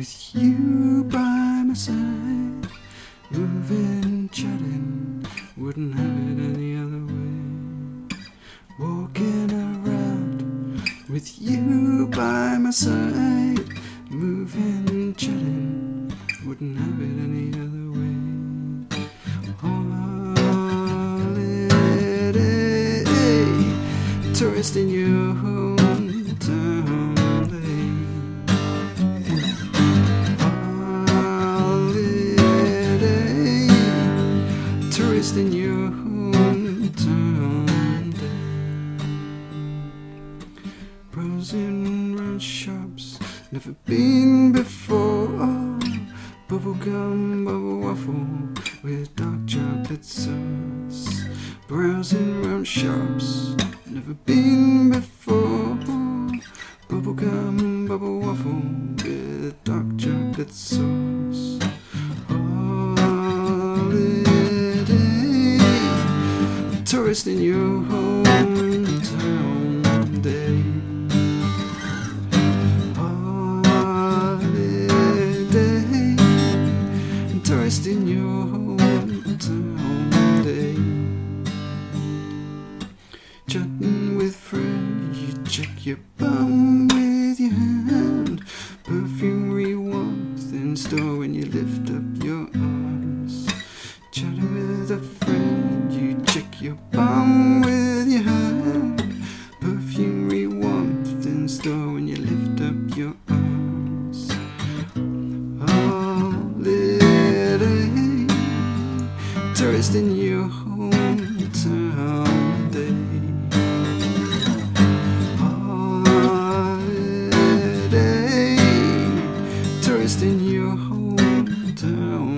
with you by my side. Moving, chatting, wouldn't have it any other way. Walking around with you by my side. Moving, chatting, wouldn't have it any other way. Holiday, tourist in your tourist in your hometown. Browsing around shops, never been before. Bubblegum, bubble waffle with dark chocolate sauce. Browsing around shops, never been before. Bubblegum, bubble waffle with dark chocolate sauce. Tourist in your hometown day. Holiday, tourist in your hometown day. Chatting with friend, you check your bum with your hand. Perfume warmth in store when you lift your arms. Tourist in your hometown day. Holiday, tourist in your hometown.